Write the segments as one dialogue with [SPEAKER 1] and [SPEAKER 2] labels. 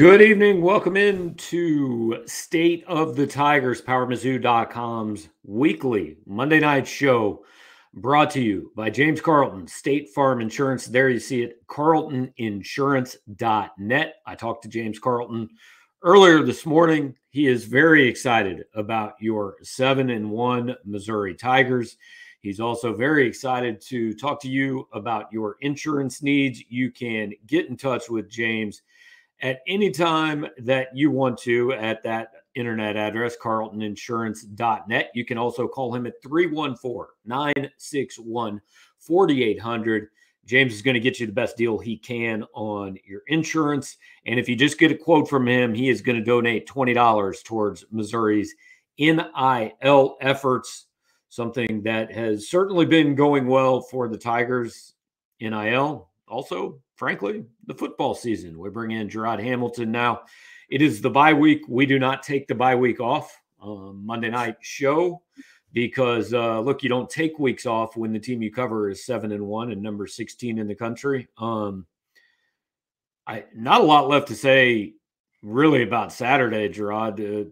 [SPEAKER 1] Good evening. Welcome into State of the Tigers, PowerMizzou.com's weekly Monday night show brought to you by James Carlton, State Farm Insurance. There you see it, carltoninsurance.net. I talked to James Carlton earlier this morning. He is very excited about your 7 and 1 Missouri Tigers. He's also very excited to talk to you about your insurance needs. You can get in touch with James at any time that you want to at that internet address, carltoninsurance.net. You can also call him at 314 961 4800. James is going to get you the best deal he can on your insurance. And if you just get a quote from him, he is going to donate $20 towards Missouri's NIL efforts something that has certainly been going well for the Tigers NIL. Also, frankly, the football season. We bring in Jarod Hamilton now. It is the bye week. We do not take the bye week off um, Monday night show because uh, look, you don't take weeks off when the team you cover is seven and one and number sixteen in the country. Um, I not a lot left to say really about Saturday, Jarod. Uh,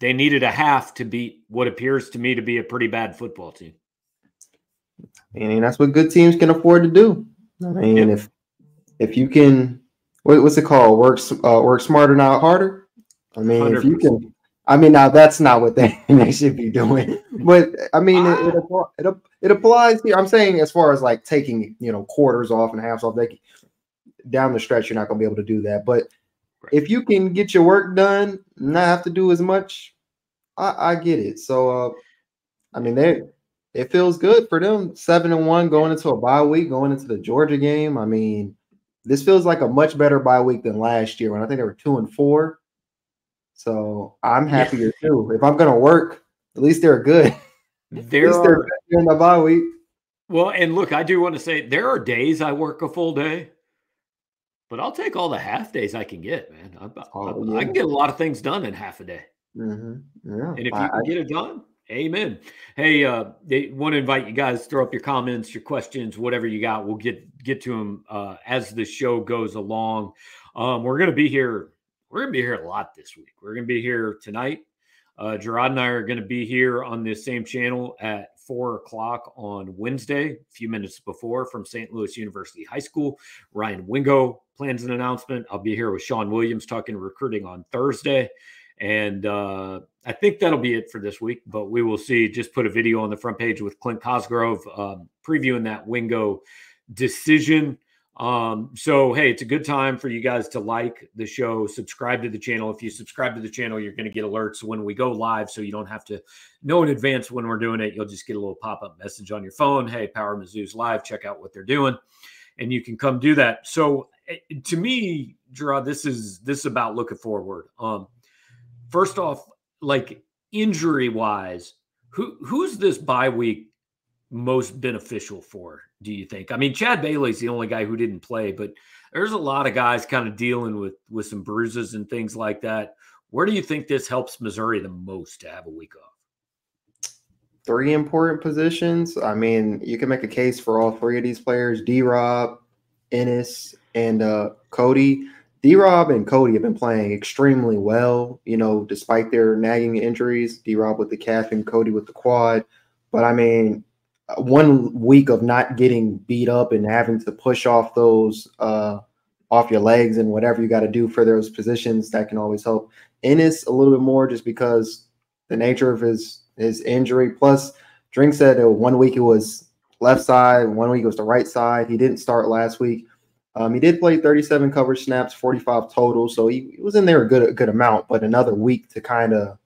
[SPEAKER 1] they needed a half to beat what appears to me to be a pretty bad football team.
[SPEAKER 2] Mean, that's what good teams can afford to do. I mean, yep. if if you can, what, what's it called? Work uh, work smarter, not harder. I mean, 100%. if you can, I mean, now that's not what they, they should be doing. But I mean, it, it, it, it applies here. I'm saying as far as like taking you know quarters off and halves off, they down the stretch, you're not gonna be able to do that. But Right. If you can get your work done, not have to do as much, I, I get it. So, uh, I mean, they it feels good for them. Seven and one going into a bye week, going into the Georgia game. I mean, this feels like a much better bye week than last year when I think they were two and four. So I'm happier too. If I'm gonna work, at least they're good.
[SPEAKER 1] There are
[SPEAKER 2] in the bye week.
[SPEAKER 1] Well, and look, I do want to say there are days I work a full day but I'll take all the half days I can get, man. I, oh, yeah. I can get a lot of things done in half a day.
[SPEAKER 2] Mm-hmm. Yeah.
[SPEAKER 1] And if you I, can get it done, amen. Hey, uh, they want to invite you guys throw up your comments, your questions, whatever you got. We'll get get to them uh, as the show goes along. Um, we're to be here. We're to be here a lot this week. We're to be here tonight. Uh, Jarod and I are to be here on this same channel at four o'clock on Wednesday, a few minutes before from St. Louis University High School. Ryan Wingo plans an announcement. I'll be here with Sean Williams talking recruiting on Thursday. And uh, I think that'll be it for this week, but we will see. Just put a video on the front page with Clint Cosgrove um, previewing that Wingo decision. Um, so hey, it's a good time for you guys to like the show, subscribe to the channel. If you subscribe to the channel, you're going to get alerts when we go live, so you don't have to know in advance when we're doing it. You'll just get a little pop-up message on your phone. Hey, Power Mizzou's live. Check out what they're doing, and you can come do that. So eh, to me, Jarod, this is this is about looking forward. Um, first off, like injury wise, who who's this bye week most beneficial for, do you think? I mean, Chad Bailey's the only guy who didn't play, but there's a lot of guys kind of dealing with with some bruises and things like that. Where do you think this helps Missouri the most to have a week off?
[SPEAKER 2] Three important positions. I mean, you can make a case for all three of these players: D. Rob, Ennis, and uh, Cody. D. Rob and Cody have been playing extremely well. You know, despite their nagging injuries. D. Rob with the calf and Cody with the quad. But I mean, one week of not getting beat up and having to push off those uh, off your legs and whatever you got to do for those positions that can always help. Ennis a little bit more just because the nature of his his injury. Plus, Drink said one week it was left side, one week it was the right side. He didn't start last week. Um, he did play 37 coverage snaps, 45 total, so he, he was in there a good a good amount. But another week to kind of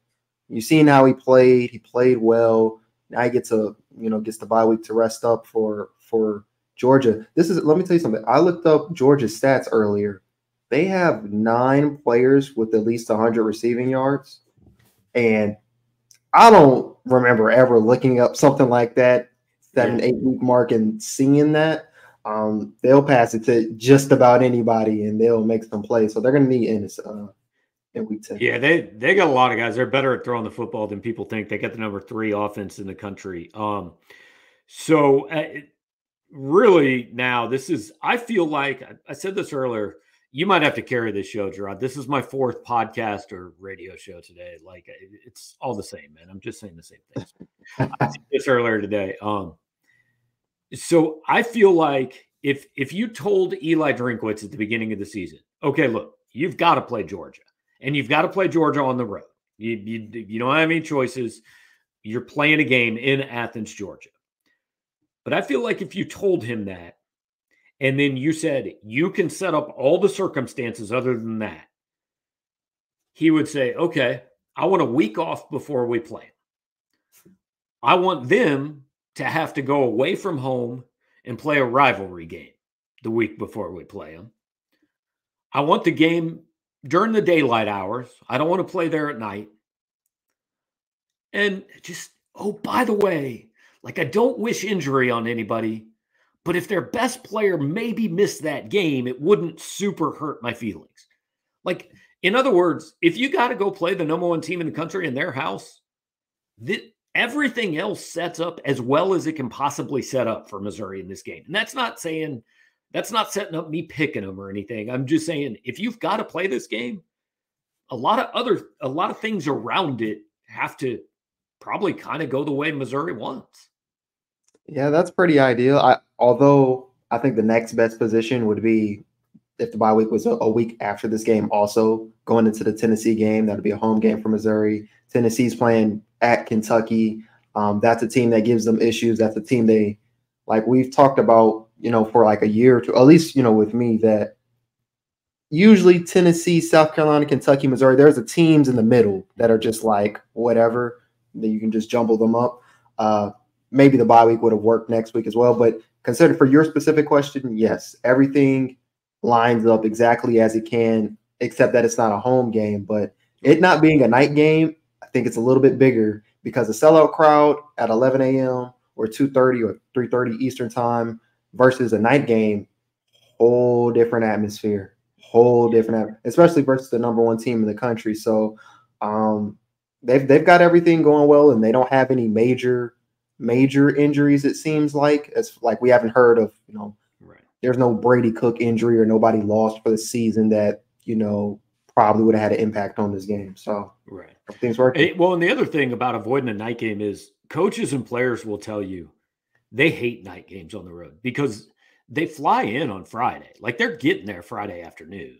[SPEAKER 2] you've seen how he played. He played well. Now he gets a you know gets the bye week to rest up for for Georgia. This is let me tell you something. I looked up Georgia's stats earlier. They have nine players with at least 100 receiving yards, and I don't remember ever looking up something like that, seven eight week mark, and seeing that. Um, they'll pass it to just about anybody, and they'll make some plays. So they're going to need Ennis uh, in week 10.
[SPEAKER 1] Yeah, they they got a lot of guys. They're better at throwing the football than people think. They got the number three offense in the country. Um, so uh, really now this is I feel like I said this earlier. you might have to carry this show, Jarod. This is my fourth podcast or radio show today. Like it's all the same, man. I'm just saying the same things. I said this earlier today. Um, so I feel like if if you told Eli Drinkwitz at the beginning of the season, okay, look, you've got to play Georgia, and you've got to play Georgia on the road. You, you you don't have any choices. You're playing a game in Athens, Georgia. But I feel like if you told him that and then you said you can set up all the circumstances other than that, he would say, okay, I want a week off before we play. I want them to have to go away from home and play a rivalry game the week before we play them. I want the game during the daylight hours. I don't want to play there at night. And just, oh, by the way, like I don't wish injury on anybody, but if their best player maybe missed that game, it wouldn't super hurt my feelings. Like, in other words, if you got to go play the number one team in the country in their house, everything else sets up as well as it can possibly set up for Missouri in this game. And that's not saying that's not setting up me picking them or anything. I'm just saying if you've got to play this game, a lot of other a lot of things around it have to probably kind of go the way Missouri wants.
[SPEAKER 2] Yeah, that's pretty ideal. I although I think the next best position would be if the bye week was a, a, week after this game, also going into the Tennessee game. That'd be a home game for Missouri. Tennessee's playing at Kentucky. Um, that's a team that gives them issues. That's a team they like we've talked about, you know, for like a year or two, at least, you know, with me that usually Tennessee, South Carolina, Kentucky, Missouri, there's the teams in the middle that are just like whatever, that you can just jumble them up. Uh, maybe the bye week would have worked next week as well. But consider for your specific question, yes, everything lines up exactly as it can, except that it's not a home game. But it not being a night game, I think it's a little bit bigger because the sellout crowd at 11 a.m. or 2:30 or 3:30 Eastern time versus a night game, whole different atmosphere, whole different, especially versus the number one team in the country. So um, they've they've got everything going well, and they don't have any major major injuries. It seems like it's like we haven't heard of. You know, right. there's no Brady Cook injury or nobody lost for the season that you know probably would have had an impact on this game. So
[SPEAKER 1] right,
[SPEAKER 2] things working.
[SPEAKER 1] well, and the other thing about avoiding a night game is coaches and players will tell you they hate night games on the road because they fly in on Friday. Like they're getting there Friday afternoon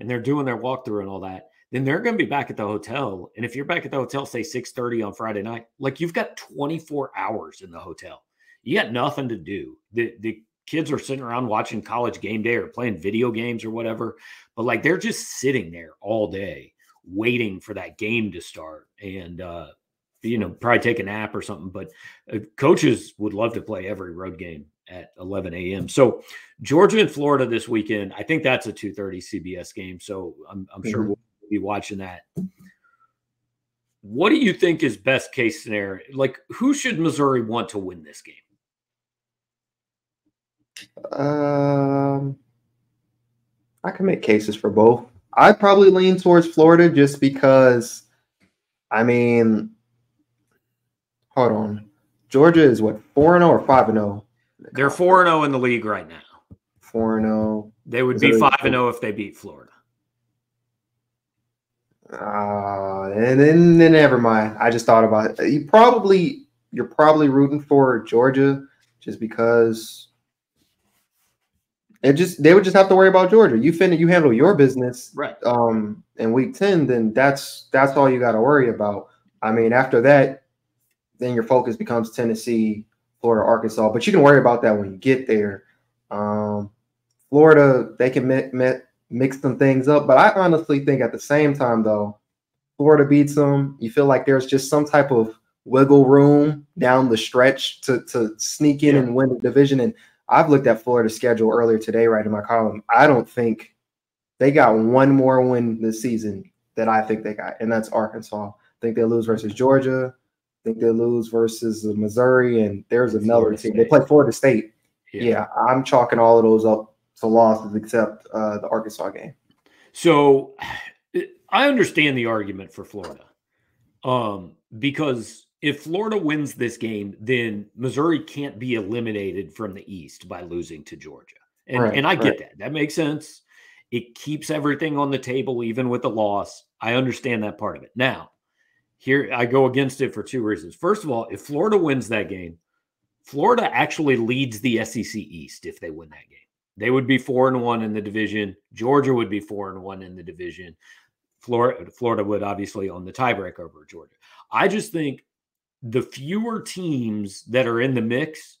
[SPEAKER 1] and they're doing their walkthrough and all that then they're going to be back at the hotel. And if you're back at the hotel, say 6:30 on Friday night, like you've got 24 hours in the hotel. You got nothing to do. The the kids are sitting around watching college game day or playing video games or whatever, but like they're just sitting there all day waiting for that game to start and uh you know probably take a nap or something but uh, coaches would love to play every road game at 11 a.m so georgia and florida this weekend i think that's a 2.30 cbs game so i'm, I'm mm-hmm. sure we'll be watching that. What do you think is best case scenario? Like, who should Missouri want to win this game?
[SPEAKER 2] Um, I can make cases for both. I'd probably lean towards Florida just because, I mean, hold on. Georgia is what, 4 0 or 5 0?
[SPEAKER 1] They're 4 0 in the league right now.
[SPEAKER 2] 4 0.
[SPEAKER 1] They would be 5 0 if they beat Florida.
[SPEAKER 2] Uh, and then, then never mind. I just thought about it. You probably you're probably rooting for Georgia just because it just they would just have to worry about Georgia. You fin you handle your business
[SPEAKER 1] right
[SPEAKER 2] um in week 10, then that's that's all you got to worry about. I mean, after that, then your focus becomes Tennessee, Florida, Arkansas. But you can worry about that when you get there. Um, Florida, they can met, met mix some things up. But I honestly think at the same time, though, Florida beats them. You feel like there's just some type of wiggle room down the stretch to to sneak in yeah. and win the division. And I've looked at Florida's schedule earlier today, right in my column. I don't think they got one more win this season that I think they got, and that's Arkansas. I think they lose versus Georgia. I think they lose versus Missouri, and there's another Florida team. State. They play Florida State. Yeah. yeah, I'm chalking all of those up to losses except uh, the Arkansas game.
[SPEAKER 1] So I understand the argument for Florida um, because if Florida wins this game, then Missouri can't be eliminated from the East by losing to Georgia. And, right, and I get right. that. That makes sense. It keeps everything on the table, even with the loss. I understand that part of it. Now, here I go against it for two reasons. First of all, if Florida wins that game, Florida actually leads the SEC East if they win that game. They would be four and one in the division. Georgia would be four and one in the division. Florida, Florida would obviously own the tiebreak over Georgia. I just think the fewer teams that are in the mix,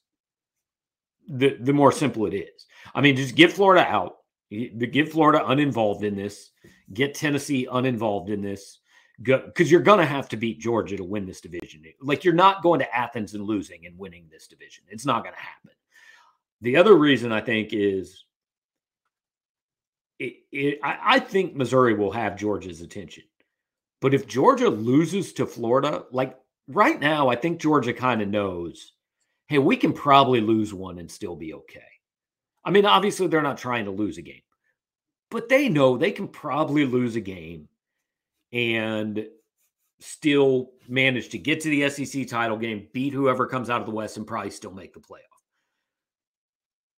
[SPEAKER 1] the the more simple it is. I mean, just get Florida out, get Florida uninvolved in this, get Tennessee uninvolved in this, because you're going to have to beat Georgia to win this division. Like you're not going to Athens and losing and winning this division. It's not going to happen. The other reason I think is it, it, I, I think Missouri will have Georgia's attention. But if Georgia loses to Florida, like right now, I think Georgia kind of knows, hey, we can probably lose one and still be okay. I mean, obviously, they're not trying to lose a game, but they know they can probably lose a game and still manage to get to the SEC title game, beat whoever comes out of the West, and probably still make the playoff.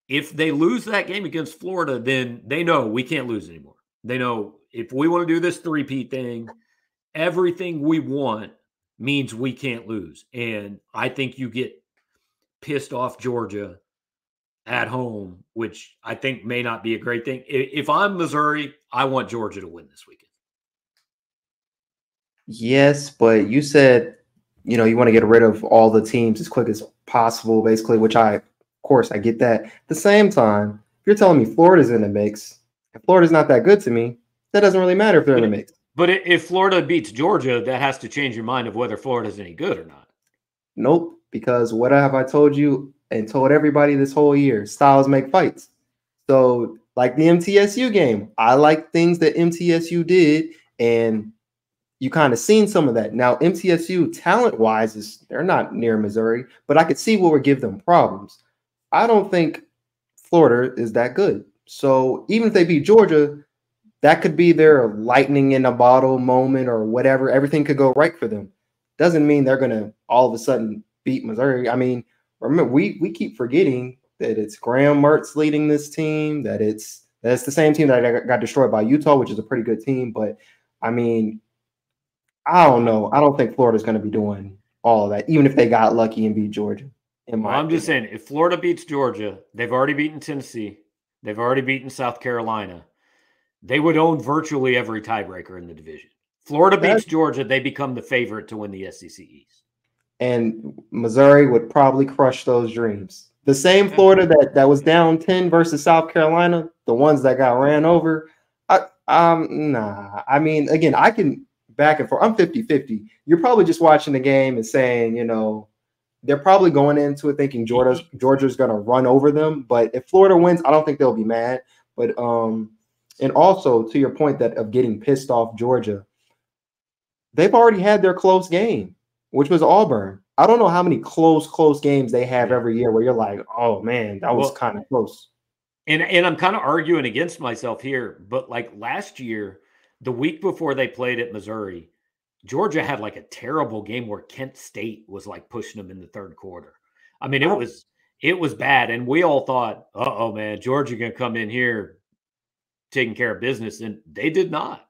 [SPEAKER 1] If they lose that game against Florida, then they know we can't lose anymore. They know if we want to do this three-peat thing, everything we want means we can't lose. And I think you get pissed off Georgia at home, which I think may not be a great thing. If I'm Missouri, I want Georgia to win this weekend.
[SPEAKER 2] Yes, but you said, you know, you want to get rid of all the teams as quick as possible, basically, which I, of course, I get that. At the same time, if you're telling me Florida's in the mix, if Florida's not that good to me, that doesn't really matter if they're in the mix.
[SPEAKER 1] But if Florida beats Georgia, that has to change your mind of whether Florida's any good or not.
[SPEAKER 2] Nope, because what have I told you and told everybody this whole year? Styles make fights. So, like the MTSU game, I like things that MTSU did, and you kind of seen some of that. Now, MTSU talent wise is they're not near Missouri, but I could see what would give them problems. I don't think Florida is that good. So even if they beat Georgia, that could be their lightning in a bottle moment or whatever. Everything could go right for them. Doesn't mean they're gonna all of a sudden beat Missouri. I mean, remember we we keep forgetting that it's Graham Mertz leading this team. That it's that's the same team that got destroyed by Utah, which is a pretty good team. But I mean, I don't know. I don't think Florida's going to be doing all of that, even if they got lucky and beat Georgia.
[SPEAKER 1] In well, I'm just saying, if Florida beats Georgia, they've already beaten Tennessee, they've already beaten South Carolina. They would own virtually every tiebreaker in the division. Florida beats Georgia, they become the favorite to win the SEC East.
[SPEAKER 2] And Missouri would probably crush those dreams. The same Florida that, that was down 10 versus South Carolina, the ones that got ran over. I um nah. I mean, again, I can back and forth. I'm 50 50. You're probably just watching the game and saying, you know, they're probably going into it thinking Georgia's Georgia's going to run over them. But if Florida wins, I don't think they'll be mad. But um, and also to your point that of getting pissed off Georgia, they've already had their close game, which was Auburn. I don't know how many close, close games they have every year where you're like, oh man, that was well, kind of close.
[SPEAKER 1] And and I'm kind of arguing against myself here, but like last year, the week before they played at Missouri, Georgia had like a terrible game where Kent State was like pushing them in the third quarter. I mean, it was it was bad, and we all thought, "Oh man, Georgia gonna come in here taking care of business," and they did not.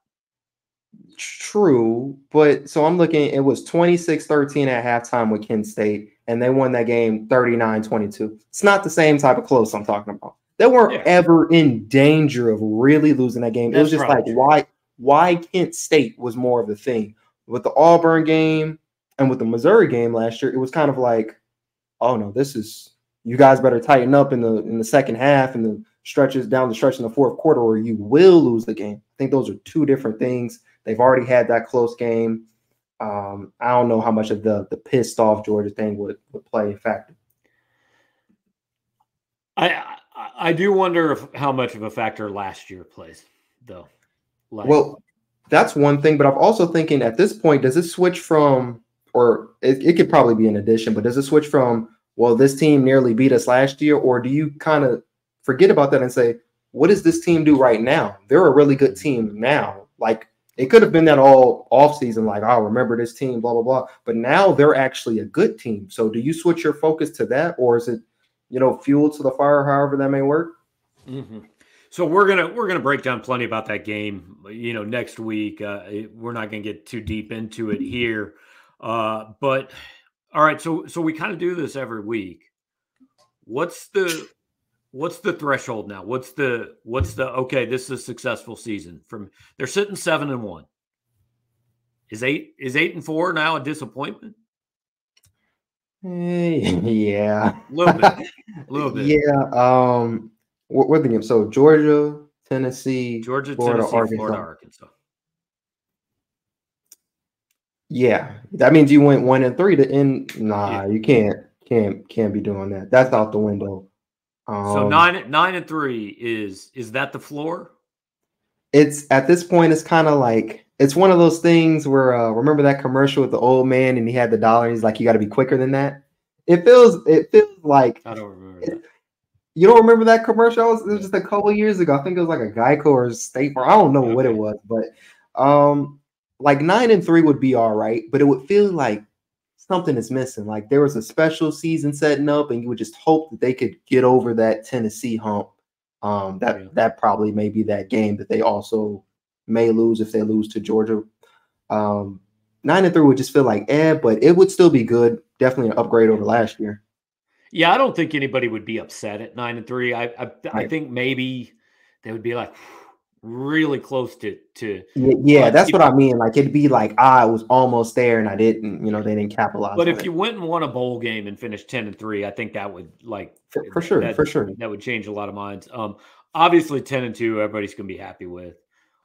[SPEAKER 2] True, but so I'm looking, it was 26 13 at halftime with Kent State, and they won that game 39 22. It's not the same type of close I'm talking about. They weren't yeah. ever in danger of really losing that game. That's it was just like, why? why Kent State was more of the thing. With the Auburn game and with the Missouri game last year, it was kind of like, oh no, this is you guys better tighten up in the in the second half and the stretches down the stretch in the fourth quarter, or you will lose the game. I think those are two different things. They've already had that close game. Um, I don't know how much of the the pissed off Georgia thing would would play a factor.
[SPEAKER 1] I I do wonder if how much of a factor last year plays, though.
[SPEAKER 2] Like, well, that's one thing, but I'm also thinking at this point, does it switch from, or it, it could probably be an addition, but does it switch from, well, this team nearly beat us last year, or do you kind of forget about that and say, what does this team do right now? They're a really good team now. Like it could have been that all off season, like, oh, remember this team, blah, blah, blah. But now they're actually a good team. So do you switch your focus to that, or is it, you know, fuel to the fire, however that may work?
[SPEAKER 1] Mm-hmm. So we're gonna we're gonna break down plenty about that game. You know, next week. Uh, we're not gonna get too deep into it here, uh, but all right. So so we kind of do this every week. What's the what's the threshold now? What's the what's the okay? This is a successful season. From they're sitting seven and one. Is eight is eight and four now a disappointment?
[SPEAKER 2] yeah,
[SPEAKER 1] a little bit, a little bit.
[SPEAKER 2] Yeah. Um, what, what the game? So Georgia, Tennessee,
[SPEAKER 1] Georgia, Florida, Tennessee, Arkansas. Florida, Arkansas.
[SPEAKER 2] Yeah, that means you went one and three to end. Nah, yeah. you can't, can't, can't be doing that. That's out the window.
[SPEAKER 1] Um, so nine, nine and three is is that the floor?
[SPEAKER 2] It's at this point. It's kind of like it's one of those things where uh, remember that commercial with the old man and he had the dollar. And he's like, you got to be quicker than that. It feels, it feels like
[SPEAKER 1] I don't remember. It,
[SPEAKER 2] you don't remember that commercial? It was, just a couple years ago. I think it was like a Geico or State Farm. I don't know okay. what it was, but um, like nine and three would be all right, but it would feel like something is missing. Like there was a special season setting up, and you would just hope that they could get over that Tennessee hump. Um, that yeah. that probably may be that game that they also may lose if they lose to Georgia. Um, nine and three would just feel like eh, but it would still be good. Definitely an upgrade over last year.
[SPEAKER 1] Yeah, I don't think anybody would be upset at nine and three. I I. I think maybe they would be like really close to to.
[SPEAKER 2] Yeah, yeah that's what I mean. Like it'd be like I was almost there and I didn't. You know, they didn't capitalize.
[SPEAKER 1] But if it. you went and won a bowl game and finished ten and three, I think that would like
[SPEAKER 2] for, for sure,
[SPEAKER 1] that,
[SPEAKER 2] for sure,
[SPEAKER 1] that would change a lot of minds. Um, obviously ten and two, everybody's gonna be happy with.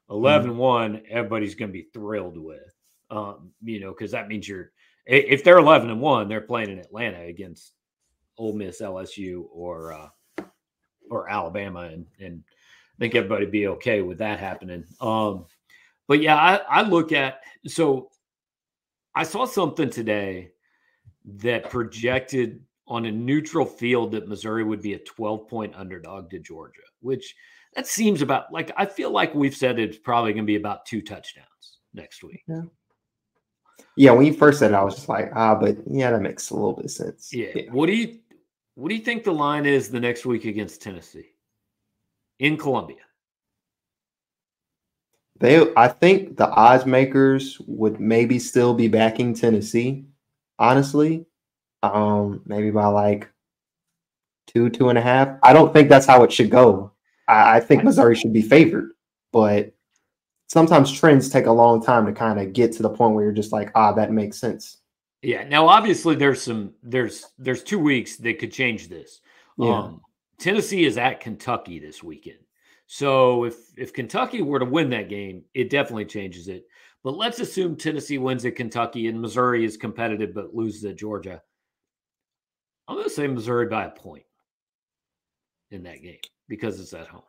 [SPEAKER 1] 11 mm-hmm. 1, everybody's gonna be thrilled with. Um, you know, because that means you're if they're 11 and 1, they're playing in Atlanta against Ole Miss, LSU, or uh, or Alabama, and and think everybody be okay with that happening. Um, but yeah, I, I look at so I saw something today that projected on a neutral field that Missouri would be a 12 point underdog to Georgia, which that seems about like I feel like we've said it's probably going to be about two touchdowns next week.
[SPEAKER 2] Yeah. Yeah, when you first said it, I was just like, ah, but yeah, that makes a little bit of sense.
[SPEAKER 1] Yeah. yeah. What do you what do you think the line is the next week against Tennessee in Columbia?
[SPEAKER 2] They, I think the odds makers would maybe still be backing Tennessee. Honestly, um, maybe by like two, two and a half. I don't think that's how it should go. I, I think Missouri should be favored, but sometimes trends take a long time to kind of get to the point where you're just like, ah, that makes sense.
[SPEAKER 1] Yeah. Now, obviously, there's some there's there's two weeks that could change this. Yeah. Um, Tennessee is at Kentucky this weekend. So if if Kentucky were to win that game, it definitely changes it. But let's assume Tennessee wins at Kentucky and Missouri is competitive but loses at Georgia. I'm going to say Missouri by a point in that game because it's at home.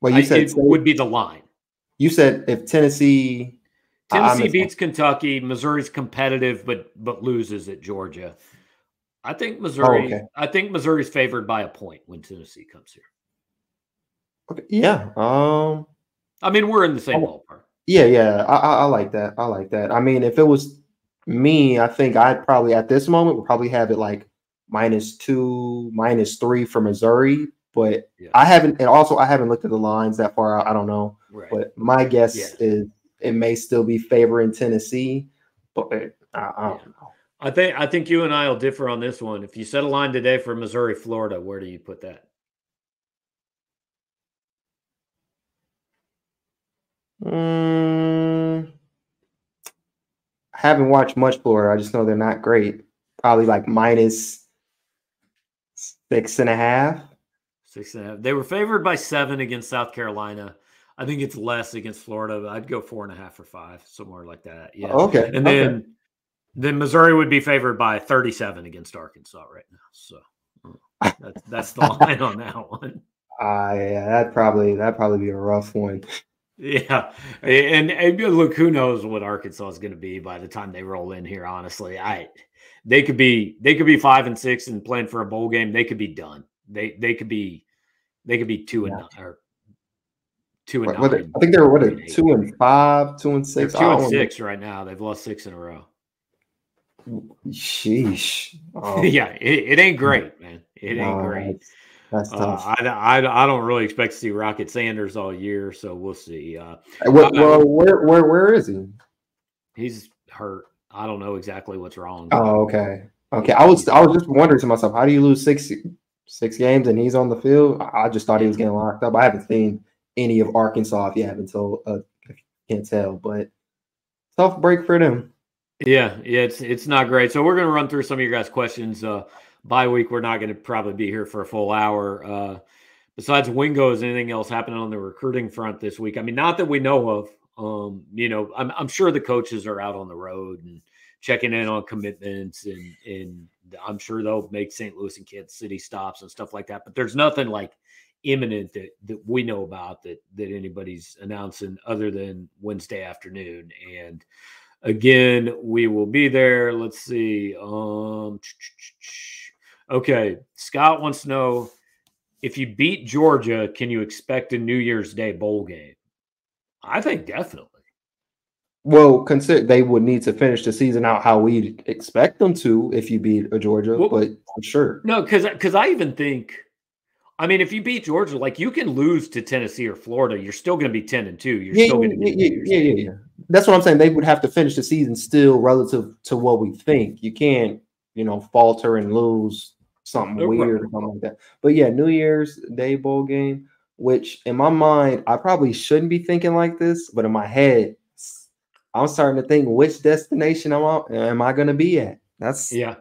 [SPEAKER 2] Well, you said
[SPEAKER 1] it would be the line.
[SPEAKER 2] You said if Tennessee
[SPEAKER 1] Tennessee beats Kentucky, Missouri's competitive but but loses at Georgia. I think Missouri. Oh, okay. I think Missouri's favored by a point when Tennessee comes here.
[SPEAKER 2] Okay. Yeah. Um.
[SPEAKER 1] I mean, we're in the same oh, ballpark.
[SPEAKER 2] Yeah, yeah. I, I, I like that. I like that. I mean, if it was me, I think I'd probably at this moment would probably have it like minus two, minus three for Missouri. But yeah. I haven't, and also I haven't looked at the lines that far out. I don't know. Right. But my guess yeah. is it may still be favoring Tennessee, but I, I don't know.
[SPEAKER 1] I think I think you and I will differ on this one. If you set a line today for Missouri, Florida, where do you put that?
[SPEAKER 2] Mm, I haven't watched much Florida. I just know they're not great. Probably like minus six and a half.
[SPEAKER 1] Six and a half. They were favored by seven against South Carolina. I think it's less against Florida. I'd go four and a half or five, somewhere like that. Yeah.
[SPEAKER 2] okay.
[SPEAKER 1] And then okay. Then Missouri would be favored by 37 against Arkansas right now. So that's that's the line on that one.
[SPEAKER 2] Uh, yeah, that probably that probably be a rough one.
[SPEAKER 1] Yeah, and, and look, who knows what Arkansas is going to be by the time they roll in here. Honestly, I they could be they could be five and six and playing for a bowl game. They could be done. They they could be they could be two and nine, or two and
[SPEAKER 2] what, nine. I think they were what two and five, two and 6
[SPEAKER 1] They're two and six right now. They've lost six in a row.
[SPEAKER 2] Sheesh.
[SPEAKER 1] Oh. yeah, it, it, ain't great, man. It ain't great.
[SPEAKER 2] That's
[SPEAKER 1] Uh,
[SPEAKER 2] tough.
[SPEAKER 1] I, I, I don't really expect to see Rocket Sanders all year, so we'll see. Uh,
[SPEAKER 2] well,
[SPEAKER 1] uh,
[SPEAKER 2] well, where where where is he?
[SPEAKER 1] he's hurt. I don't know exactly what's wrong.
[SPEAKER 2] Oh, okay. Okay. I was I was just wondering to myself, how do you lose six six games and he's on the field? I I just thought he was getting locked up. I haven't seen any of Arkansas if you haven't told uh, can't tell, but tough break for them.
[SPEAKER 1] Yeah, yeah, it's it's not great. So we're gonna run through some of your guys' questions. Uh bye week, we're not gonna probably be here for a full hour. Uh besides Wingo, is anything else happening on the recruiting front this week? I mean, not that we know of. Um, you know, I'm I'm sure the coaches are out on the road and checking in on commitments and and I'm sure they'll make St. Louis and Kansas City stops and stuff like that. But there's nothing like imminent that that we know about that that anybody's announcing other than Wednesday afternoon. And again, we will be there. Let's see. Um okay. Scott wants to know if you beat Georgia, can you expect a New Year's Day bowl game? I think definitely.
[SPEAKER 2] Well, consider they would need to finish the season out how we expect them to if you beat a Georgia,
[SPEAKER 1] Well-
[SPEAKER 2] but for sure.
[SPEAKER 1] No, because because I even think, I mean, if you beat Georgia, like you can lose to Tennessee or Florida, you're still going to be ten and two. You're
[SPEAKER 2] Yeah,
[SPEAKER 1] still going to
[SPEAKER 2] yeah, yeah, yeah, yeah, yeah. That's what I'm saying. They would have to finish the season still relative to what we think. You can't, you know, falter and lose something weird or something like that. But yeah, New Year's Day bowl game, which in my mind, I probably shouldn't be thinking like this, but in my head, I'm starting to think which destination am I am I gonna be at? That's
[SPEAKER 1] Yeah.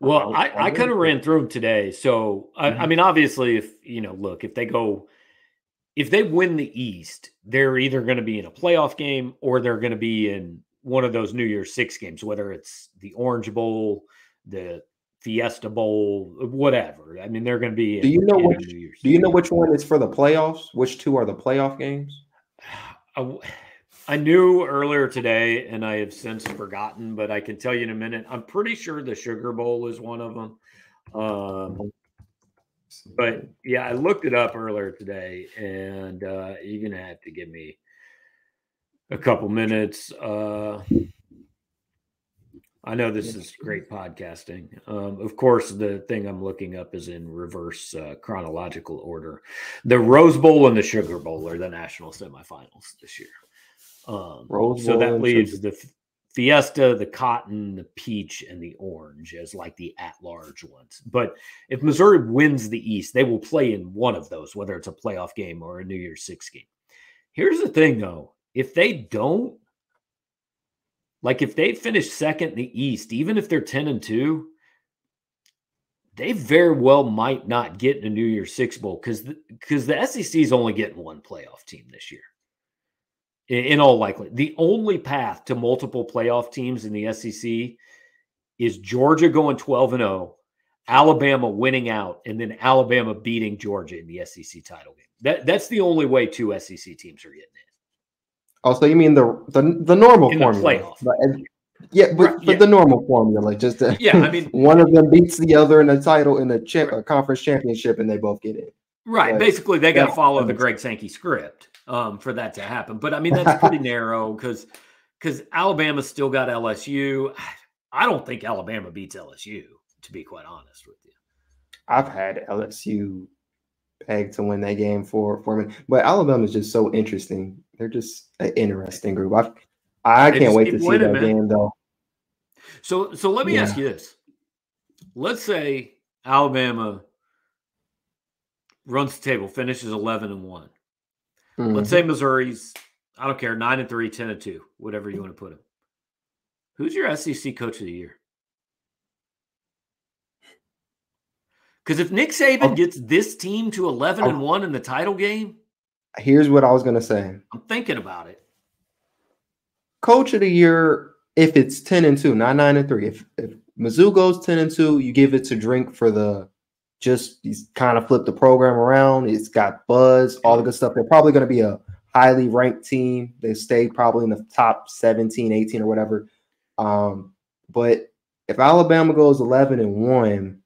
[SPEAKER 1] Well,
[SPEAKER 2] I-
[SPEAKER 1] I,
[SPEAKER 2] I
[SPEAKER 1] kind of ran through them today. So, I, I
[SPEAKER 2] Mhm.
[SPEAKER 1] mean, obviously, if, you know, look, if they go, if they win the East, they're either going to be in a playoff game or they're going to be in one of those New Year's Six games, whether it's the Orange Bowl, the Fiesta Bowl, whatever. I mean, they're going to be.
[SPEAKER 2] Do you know
[SPEAKER 1] in
[SPEAKER 2] which-
[SPEAKER 1] New Year's
[SPEAKER 2] do you know which one is for the playoffs? Which two are the playoff games?
[SPEAKER 1] I knew earlier today, and I have since forgotten, but I can tell you in a minute. I'm pretty sure the Sugar Bowl is one of them. Um, but yeah, I looked it up earlier today, and uh, you're gonna have to give me a couple minutes. Uh, I know this is great podcasting. Um, of course, the thing I'm looking up is in reverse uh, chronological order. The Rose Bowl and the Sugar Bowl are the national semifinals this year. Um, so that leaves the Fiesta, the Cotton, the Peach, and the Orange as like the at-large ones. But if Missouri wins the East, they will play in one of those, whether it's a playoff game or a New Year's Six game. Here's the thing, though: if they don't, like if they finish second in the East, even if they're ten and two, they very well might not get in a New Year's Six bowl because because the, SEC is only getting one playoff team this year. In, all likelihood, the only path to multiple playoff teams in the SEC is Georgia going twelve and zero, Alabama winning out, and then Alabama beating Georgia in the SEC title game. That that's the only way two SEC teams are getting in.
[SPEAKER 2] Oh, so you mean the the, the normal
[SPEAKER 1] In the
[SPEAKER 2] formula?
[SPEAKER 1] playoff.
[SPEAKER 2] But- yeah, but,
[SPEAKER 1] Right,
[SPEAKER 2] but
[SPEAKER 1] yeah.
[SPEAKER 2] the normal formula, just to,
[SPEAKER 1] Yeah, I mean-
[SPEAKER 2] one of them beats the other in the title in the cha- uh, conference championship, and they both get in.
[SPEAKER 1] Right.
[SPEAKER 2] Right.
[SPEAKER 1] Basically, they got to follow the Greg Sankey script um, for that to happen. But I mean, that's pretty narrow because because Alabama's still got LSU. I don't think Alabama beats LSU, to be quite honest with you.
[SPEAKER 2] I've had LSU pegged to win that game for for me, but Alabama is just so interesting. They're just an interesting group. I I
[SPEAKER 1] They
[SPEAKER 2] can't wait to see that
[SPEAKER 1] man.
[SPEAKER 2] game though.
[SPEAKER 1] So so let me
[SPEAKER 2] Yeah.
[SPEAKER 1] ask you this: Let's say Alabama runs the table, finishes eleven and one. Let's
[SPEAKER 2] Mhm.
[SPEAKER 1] say Missouri's, I don't care, nine and three, 10 and two, whatever you want to put them. Who's your SEC coach of the year? Because if Nick Saban
[SPEAKER 2] Oh.
[SPEAKER 1] gets this team to 11 and one in the title game,
[SPEAKER 2] Here's what I was gonna say.
[SPEAKER 1] I'm thinking about it.
[SPEAKER 2] Coach of the year, if it's ten and two, not nine and three. If if Mizzou goes ten and two, you give it to Drink for the just he's kind of flipped the program around. It's got buzz, all the good stuff. They're probably going to be a highly ranked team. They stay probably in the top 17, 18 or whatever. Um, but if Alabama goes 11 and 1,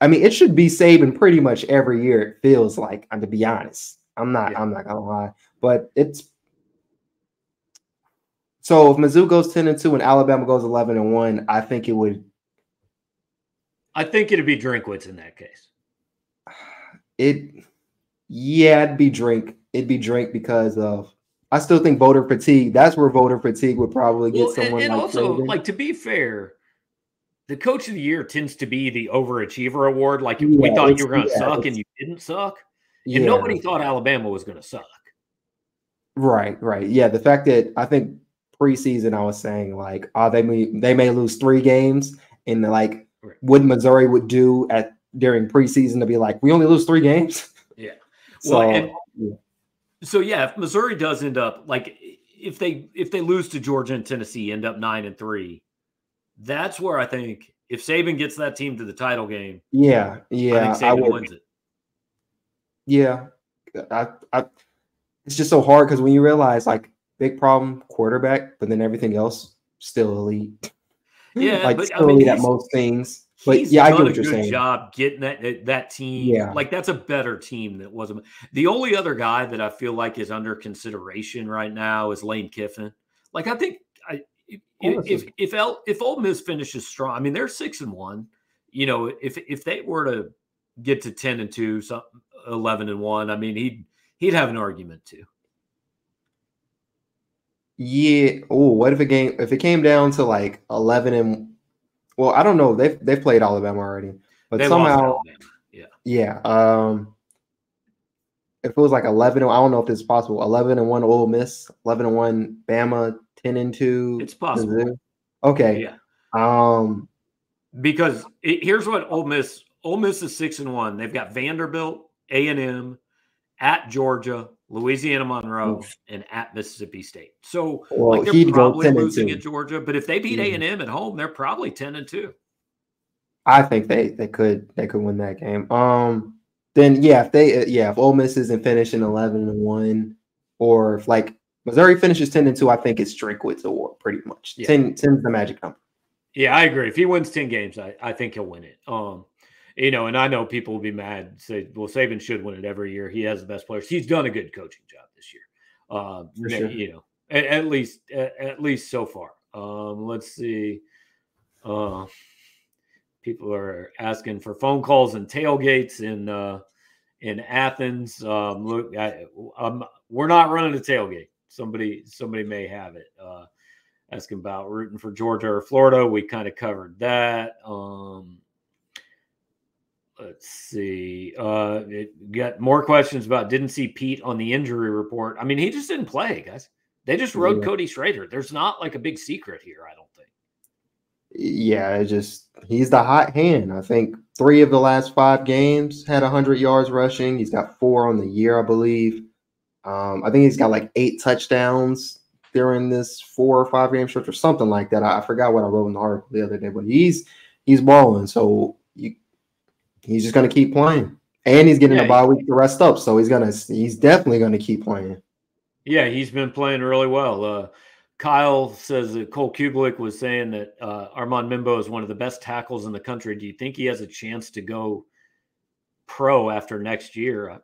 [SPEAKER 2] I mean, it should be Saban pretty much every year. It feels like, and to be honest, I'm not,
[SPEAKER 1] Yeah.
[SPEAKER 2] I'm not gonna lie, but it's so if Mizzou goes 10 and 2 and Alabama goes 11 and 1, I think it would.
[SPEAKER 1] I think it'd be Drinkwitz in that case.
[SPEAKER 2] it yeah, it'd be drink. It'd be drink because of I still think voter fatigue. That's where voter fatigue would probably get well, someone.
[SPEAKER 1] And,
[SPEAKER 2] and
[SPEAKER 1] like also, like to be fair, the coach of the year tends to be the overachiever award. Like yeah, we thought you were going to yeah, suck and you didn't suck, and yeah. nobody thought Alabama was going to suck.
[SPEAKER 2] Right, right. Yeah, the fact that I think preseason I was saying like, oh, they may they may lose three games, and like. What Missouri would do at during preseason to be like, we only lose three games.
[SPEAKER 1] Yeah. so, well, and, yeah. so yeah, if Missouri does end up like if they if they lose to Georgia and Tennessee, end up nine and three, that's where I think if Saban gets that team to the title game,
[SPEAKER 2] yeah, yeah,
[SPEAKER 1] I think Saban I wins it.
[SPEAKER 2] Yeah, I, I, it's just so hard because when you realize like big problem quarterback, but then everything else still elite.
[SPEAKER 1] Yeah,
[SPEAKER 2] like
[SPEAKER 1] but,
[SPEAKER 2] I mean, at most things. But yeah, I get what you're saying.
[SPEAKER 1] Job getting that that team. Yeah, like that's a better team that wasn't. The only other guy that I feel like is under consideration right now is Lane Kiffin. Like I think I if if if, El, if Ole Miss finishes strong, I mean they're six and one. You know, if if they were to get to ten and two, some eleven and one, I mean he'd he'd have an argument too.
[SPEAKER 2] Yeah. Oh, what if it game if it came down to like eleven and well, I don't know. They've they've played Alabama already, but they somehow,
[SPEAKER 1] yeah,
[SPEAKER 2] yeah. Um, if it was like eleven, I don't know if this is possible. Eleven and one Ole Miss, eleven and one Bama, ten and two.
[SPEAKER 1] It's possible.
[SPEAKER 2] Okay.
[SPEAKER 1] Yeah.
[SPEAKER 2] Um,
[SPEAKER 1] because it, here's what Ole Miss. Ole Miss is six and one. They've got Vanderbilt, A and M, at Georgia, Louisiana Monroe, Oof. and at Mississippi State. So well, like they're probably losing at Georgia, but if they beat A and M at home, they're probably ten and two.
[SPEAKER 2] I think they they could they could win that game. Um, then yeah, if they yeah if Ole Miss isn't finishing eleven and one, or if like Missouri finishes ten and two, I think it's Drinkwitz's award pretty much. Yeah. 10 10's the magic number.
[SPEAKER 1] Yeah, I agree. If he wins ten games, I, I think he'll win it. Um, you know, and I know people will be mad. Say, well, Saban should win it every year. He has the best players. He's done a good coaching job this year. Uh, sure. You know, at, at least at, at, least so far. Um, let's see. Uh, people are asking for phone calls and tailgates in uh, in Athens. Um, look, I, I'm, we're not running a tailgate. Somebody somebody may have it. Uh, asking about rooting for Georgia or Florida. We kind of covered that. Um, let's see. Uh, it got more questions about didn't see Peat on the injury report. I mean, he just didn't play, guys. They just rode yeah. Cody Schrader. There's not like a big secret here, I don't think.
[SPEAKER 2] Yeah, it just he's the hot hand. I think three of the last five games had 100 yards rushing. He's got four on the year, I believe. Um, I think he's got like eight touchdowns during this four or five game stretch or something like that. I, I forgot what I wrote in the article the other day, but he's he's balling. So he's just going to keep playing, and he's getting yeah, a bye week to rest up. So he's gonna he's definitely going to keep playing.
[SPEAKER 1] Yeah, he's been playing really well. Uh, Kyle says that Cole Kublik was saying that uh, Armand Membou is one of the best tackles in the country. Do you think he has a chance to go pro after next year? I,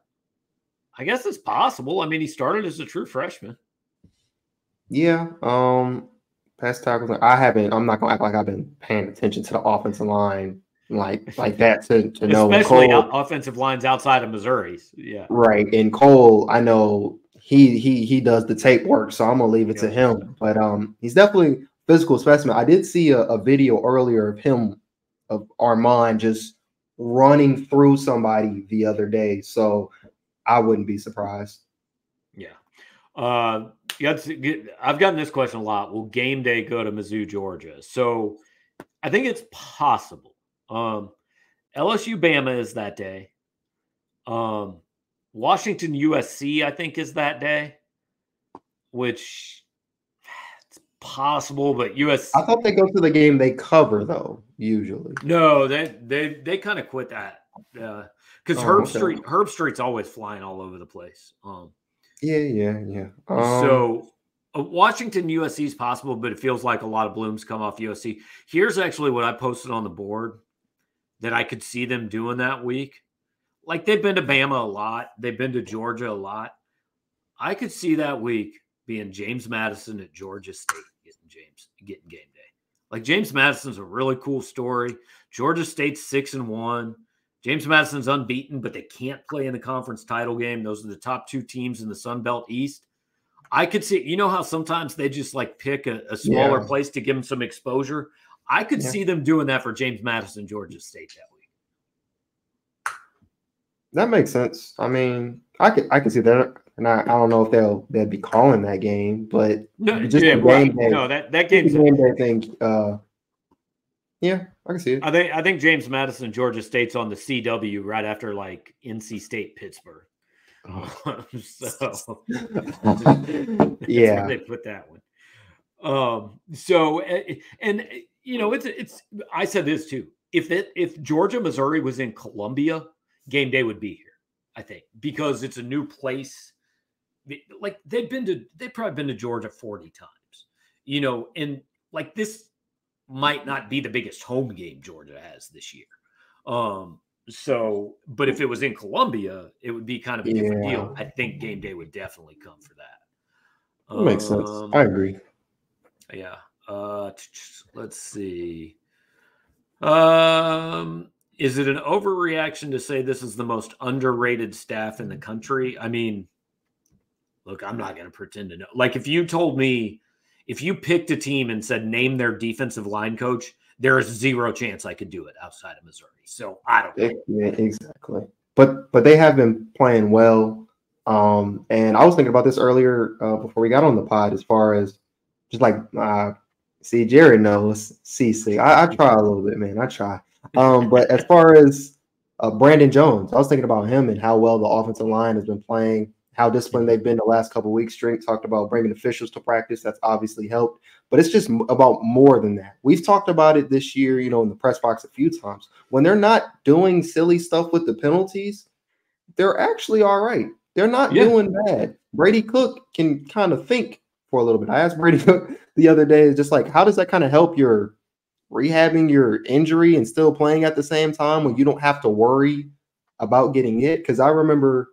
[SPEAKER 1] I guess it's possible. I mean, he started as a true freshman.
[SPEAKER 2] Yeah. Um, past tackles. I haven't. I'm not gonna act like I've been paying attention to the offensive line like like that to, to know
[SPEAKER 1] especially Cole, offensive lines outside of Missouri's. Yeah,
[SPEAKER 2] right. And Cole, I know he he he does the tape work, so I'm gonna leave it yeah. to him. But um, he's definitely physical specimen. I did see a, a video earlier of him of Armand just running through somebody the other day, so I wouldn't be surprised.
[SPEAKER 1] Yeah. Uh, I've gotten this question a lot. Will game day go to Mizzou, Georgia? So I think it's possible. Um, LSU Bama is that day. Um, Washington USC, I think, is that day, which it's possible, but US.
[SPEAKER 2] I thought they go to the game they cover though. Usually,
[SPEAKER 1] no, they they they kind of quit that because uh, oh, Herb okay. Street Herbstreit's always flying all over the place. Um,
[SPEAKER 2] yeah, yeah, yeah. Um,
[SPEAKER 1] so uh, Washington USC is possible, but it feels like a lot of blooms come off USC. Here's actually what I posted on the board that I could see them doing that week. Like they've been to Bama a lot, they've been to Georgia a lot. I could see that week being James Madison at Georgia State getting James getting game day. Like James Madison's a really cool story. Georgia State's six and one. James Madison's unbeaten, but they can't play in the conference title game. Those are the top two teams in the Sun Belt East. I could see, you know, how sometimes they just like pick a, a smaller yeah. place to give them some exposure. I could yeah. see them doing that for James Madison, Georgia State that week.
[SPEAKER 2] That makes sense. I mean, I could I could see that, and I, I don't know if they'll they'll be calling that game, but
[SPEAKER 1] no, just yeah, right. Day, no, that that game's
[SPEAKER 2] game day thing. Uh, yeah, I can see it.
[SPEAKER 1] I think I think James Madison, Georgia State's on the CW right after like NC State, Pittsburgh. Oh. so
[SPEAKER 2] yeah,
[SPEAKER 1] they put that one. Um. So and you know it's it's I said this too. If it if Georgia Missouri was in Columbia, game day would be here. I think because it's a new place. Like they've been to they've probably been to Georgia forty times. You know, and like this might not be the biggest home game Georgia has this year. Um, so, but if it was in Columbia, it would be kind of a yeah. different deal. I think game day would definitely come for that.
[SPEAKER 2] that makes um, sense. I agree.
[SPEAKER 1] Yeah. Uh, let's see. Um, is it an overreaction to say this is the most underrated staff in the country? I mean, look, I'm not going to pretend to know. Like, if you told me if you picked a team and said name their defensive line coach, there is zero chance I could do it outside of Missouri. So I don't. Know.
[SPEAKER 2] Yeah, exactly. But but they have been playing well. Um, and I was thinking about this earlier uh, before we got on the pod, as far as just like uh, see, Jarod knows See, I, I try a little bit, man. I try. Um, but as far as uh, Brandon Jones, I was thinking about him and how well the offensive line has been playing how disciplined they've been the last couple weeks. Drink talked about bringing officials to practice. That's obviously helped, but it's just about more than that. We've talked about it this year, you know, in the press box a few times. When they're not doing silly stuff with the penalties, they're actually all right. They're not yeah. doing bad. Brady Cook can kind of think for a little bit. I asked Brady the other day, just like, how does that kind of help your rehabbing your injury and still playing at the same time when you don't have to worry about getting it? Because I remember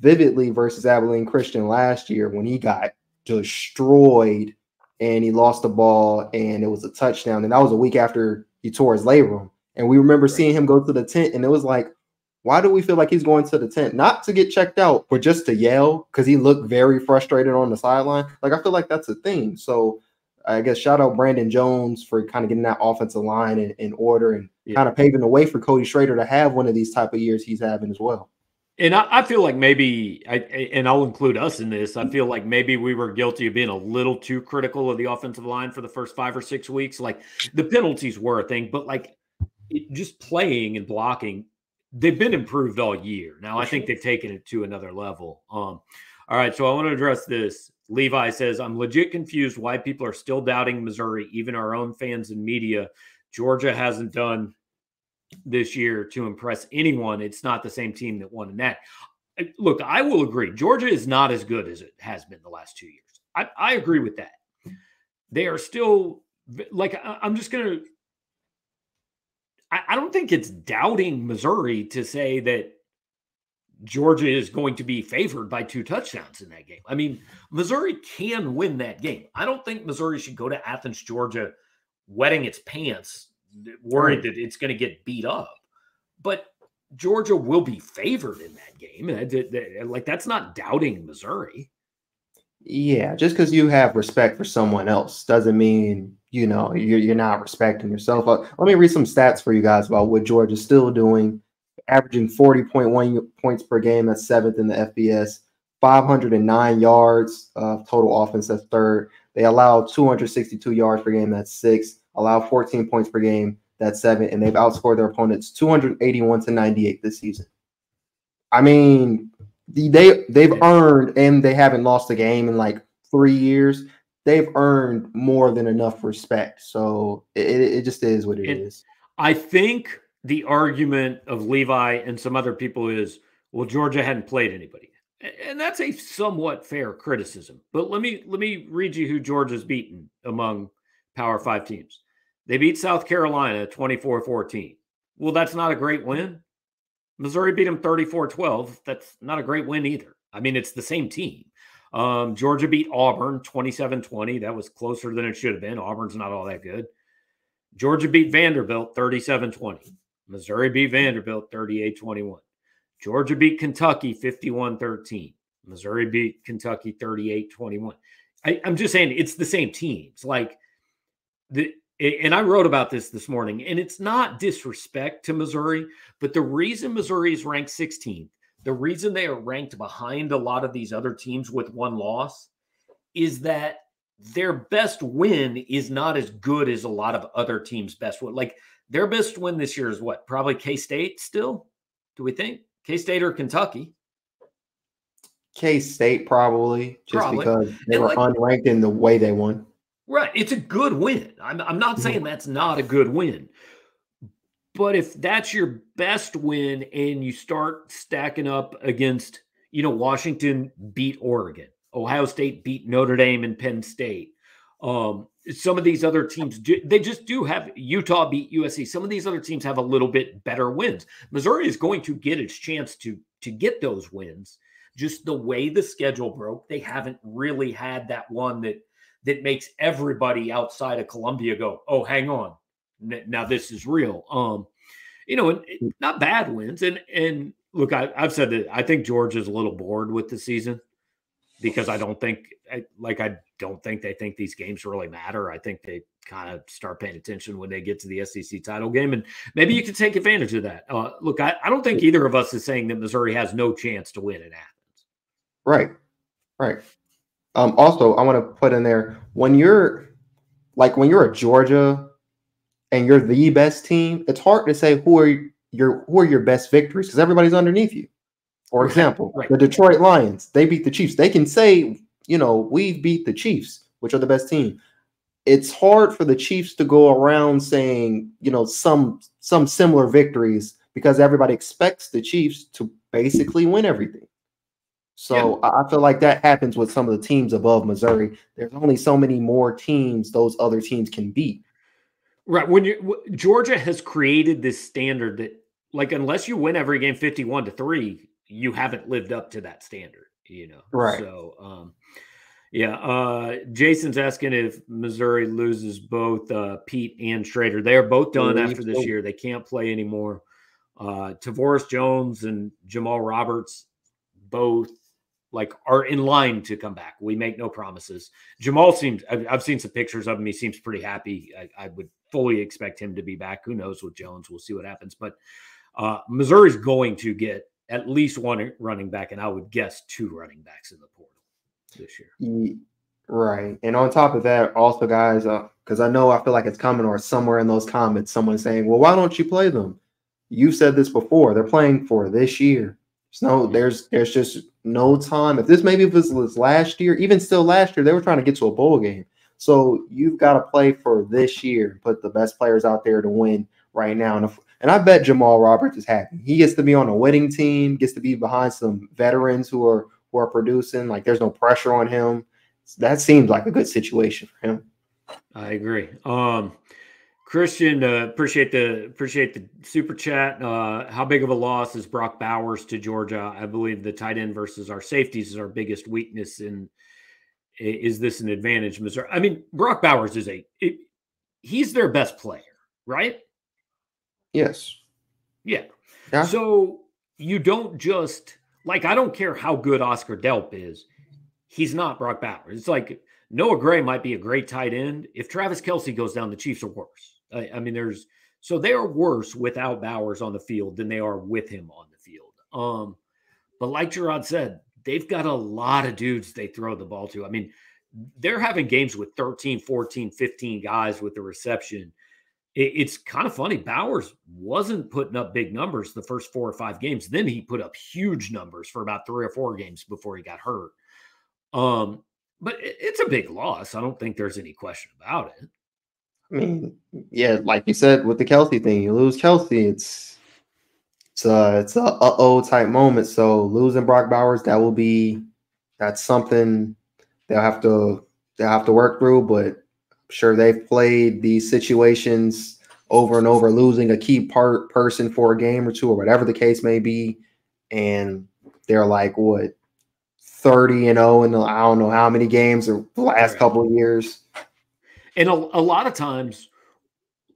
[SPEAKER 2] vividly versus Abilene Christian last year when he got destroyed and he lost the ball and it was a touchdown. And that was a week after he tore his labrum. And we remember seeing him go to the tent, and it was like, why do we feel like he's going to the tent? Not to get checked out, but just to yell because he looked very frustrated on the sideline. Like, I feel like that's a thing. So, I guess shout out Brandon Jones for kind of getting that offensive line in, in order and yeah. kind of paving the way for Cody Schrader to have one of these type of years he's having as well.
[SPEAKER 1] And I, I, feel like maybe, I, and I'll include us in this. I feel like maybe we were guilty of being a little too critical of the offensive line for the first five or six weeks. Like the penalties were a thing, but like it, just playing and blocking, they've been improved all year. Now I think they've taken it to another level. Um, all right, so I want to address this. Levi says, I'm legit confused why people are still doubting Missouri, even our own fans and media. Georgia hasn't done this year to impress anyone. It's not the same team that won in that. Look, I will agree. Georgia is not as good as it has been the last two years. I, I agree with that. They are still like I'm just gonna. I, I don't think it's doubting Missouri to say that Georgia is going to be favored by two touchdowns in that game. I mean, Missouri can win that game. I don't think Missouri should go to Athens, Georgia, wetting its pants worried that it's going to get beat up. But Georgia will be favored in that game. Like that's not doubting Missouri.
[SPEAKER 2] Yeah, just because you have respect for someone else doesn't mean you know you're, you're not respecting yourself. Uh, let me read some stats for you guys about what George is still doing, averaging 40.1 points per game. That's seventh in the FBS. 509 yards of total offense. That's third. They allow 262 yards per game. That's sixth allow 14 points per game. That's seven, and they've outscored their opponents 281 to 98 this season. I mean, they they've earned, and they haven't lost a game in like three years. They've earned more than enough respect. So it, it just is what it, it is.
[SPEAKER 1] I think the argument of Levi and some other people is, well, Georgia hadn't played anybody, and that's a somewhat fair criticism. But let me let me read you who Georgia's beaten among Power Five teams. They beat South Carolina 24 14. Well, that's not a great win. Missouri beat them 34 12. That's not a great win either. I mean, it's the same team. Um, Georgia beat Auburn 27 20. That was closer than it should have been. Auburn's not all that good. Georgia beat Vanderbilt 37 20. Missouri beat Vanderbilt 38 21. Georgia beat Kentucky 51 13. Missouri beat Kentucky 38 21. I'm just saying it's the same teams. Like the and I wrote about this this morning, and it's not disrespect to Missouri, but the reason Missouri is ranked 16th, the reason they are ranked behind a lot of these other teams with one loss is that their best win is not as good as a lot of other teams' best win. Like their best win this year is what? Probably K State still? Do we think? K State or Kentucky?
[SPEAKER 2] K State probably, just probably. because they and were like, unranked in the way they won.
[SPEAKER 1] Right. It's a good win. I'm, I'm not mm-hmm. saying that's not a good win. But if that's your best win and you start stacking up against, you know, Washington beat Oregon, Ohio State beat Notre Dame and Penn State. Um, some of these other teams, do, they just do have Utah beat USC. Some of these other teams have a little bit better wins. Missouri is going to get its chance to to get those wins. Just the way the schedule broke, they haven't really had that one that that makes everybody outside of Columbia go, "Oh, hang on, now this is real." Um, you know, and not bad wins. And and look, I, have said that I think George is a little bored with the season because I don't think, I, like, I don't think they think these games really matter. I think they kind of start paying attention when they get to the SEC title game, and maybe you can take advantage of that. Uh, look, I, I don't think either of us is saying that Missouri has no chance to win in Athens.
[SPEAKER 2] Right, right. Um, also, I want to put in there when you're like when you're a Georgia and you're the best team, it's hard to say who are your who are your best victories because everybody's underneath you. For example, right. the Detroit Lions, they beat the Chiefs. They can say, you know, we beat the Chiefs, which are the best team. It's hard for the Chiefs to go around saying, you know, some some similar victories because everybody expects the Chiefs to basically win everything. So yeah. I feel like that happens with some of the teams above Missouri. There's only so many more teams those other teams can beat.
[SPEAKER 1] Right. When you Georgia has created this standard that like unless you win every game 51 to 3, you haven't lived up to that standard, you know.
[SPEAKER 2] Right.
[SPEAKER 1] So um yeah, uh Jason's asking if Missouri loses both uh Peat and Schrader. They are both done after this year. They can't play anymore. Uh Tavorus Jones and Jamal Roberts both like are in line to come back. We make no promises. Jamal seems I've, seen some pictures of him. He seems pretty happy. I, I, would fully expect him to be back. Who knows with Jones? We'll see what happens. But uh, Missouri's going to get at least one running back, and I would guess two running backs in the portal this year.
[SPEAKER 2] Right. And on top of that, also, guys, because uh, I know I feel like it's coming or somewhere in those comments, someone saying, well, why don't you play them? You've said this before. They're playing for this year. There's no, there's, there's just no time. If this maybe if this was last year, even still last year, they were trying to get to a bowl game. So you've got to play for this year, put the best players out there to win right now. And, if, and I bet Jamal Roberts is happy. He gets to be on a winning team, gets to be behind some veterans who are who are producing. Like there's no pressure on him. That seems like a good situation for him.
[SPEAKER 1] I agree. Um, Christian, uh, appreciate the appreciate the super chat. Uh, how big of a loss is Brock Bowers to Georgia? I believe the tight end versus our safeties is our biggest weakness. In is this an advantage, Missouri? I mean, Brock Bowers is a it, he's their best player, right?
[SPEAKER 2] Yes.
[SPEAKER 1] Yeah. yeah. So you don't just like I don't care how good Oscar Delp is. He's not Brock Bowers. It's like Noah Gray might be a great tight end. If Travis Kelce goes down, the Chiefs are worse. I, I, mean, there's so they are worse without Bowers on the field than they are with him on the field. Um, but like Jarod said, they've got a lot of dudes they throw the ball to. I mean, they're having games with 13, 14, 15 guys with the reception. It, it's kind of funny. Bowers wasn't putting up big numbers the first four or five games. Then he put up huge numbers for about three or four games before he got hurt. Um, but it, it's a big loss. I don't think there's any question about it.
[SPEAKER 2] I mean, yeah, like you said with the Kelce thing, you lose Kelce, it's it's a it's a uh oh type moment. So losing Brock Bowers, that will be that's something they'll have to they'll have to work through. But I'm sure they've played these situations over and over, losing a key part person for a game or two or whatever the case may be, and they're like what 30 and 0 in the, I don't know how many games or the last couple of years.
[SPEAKER 1] And a, a lot of times,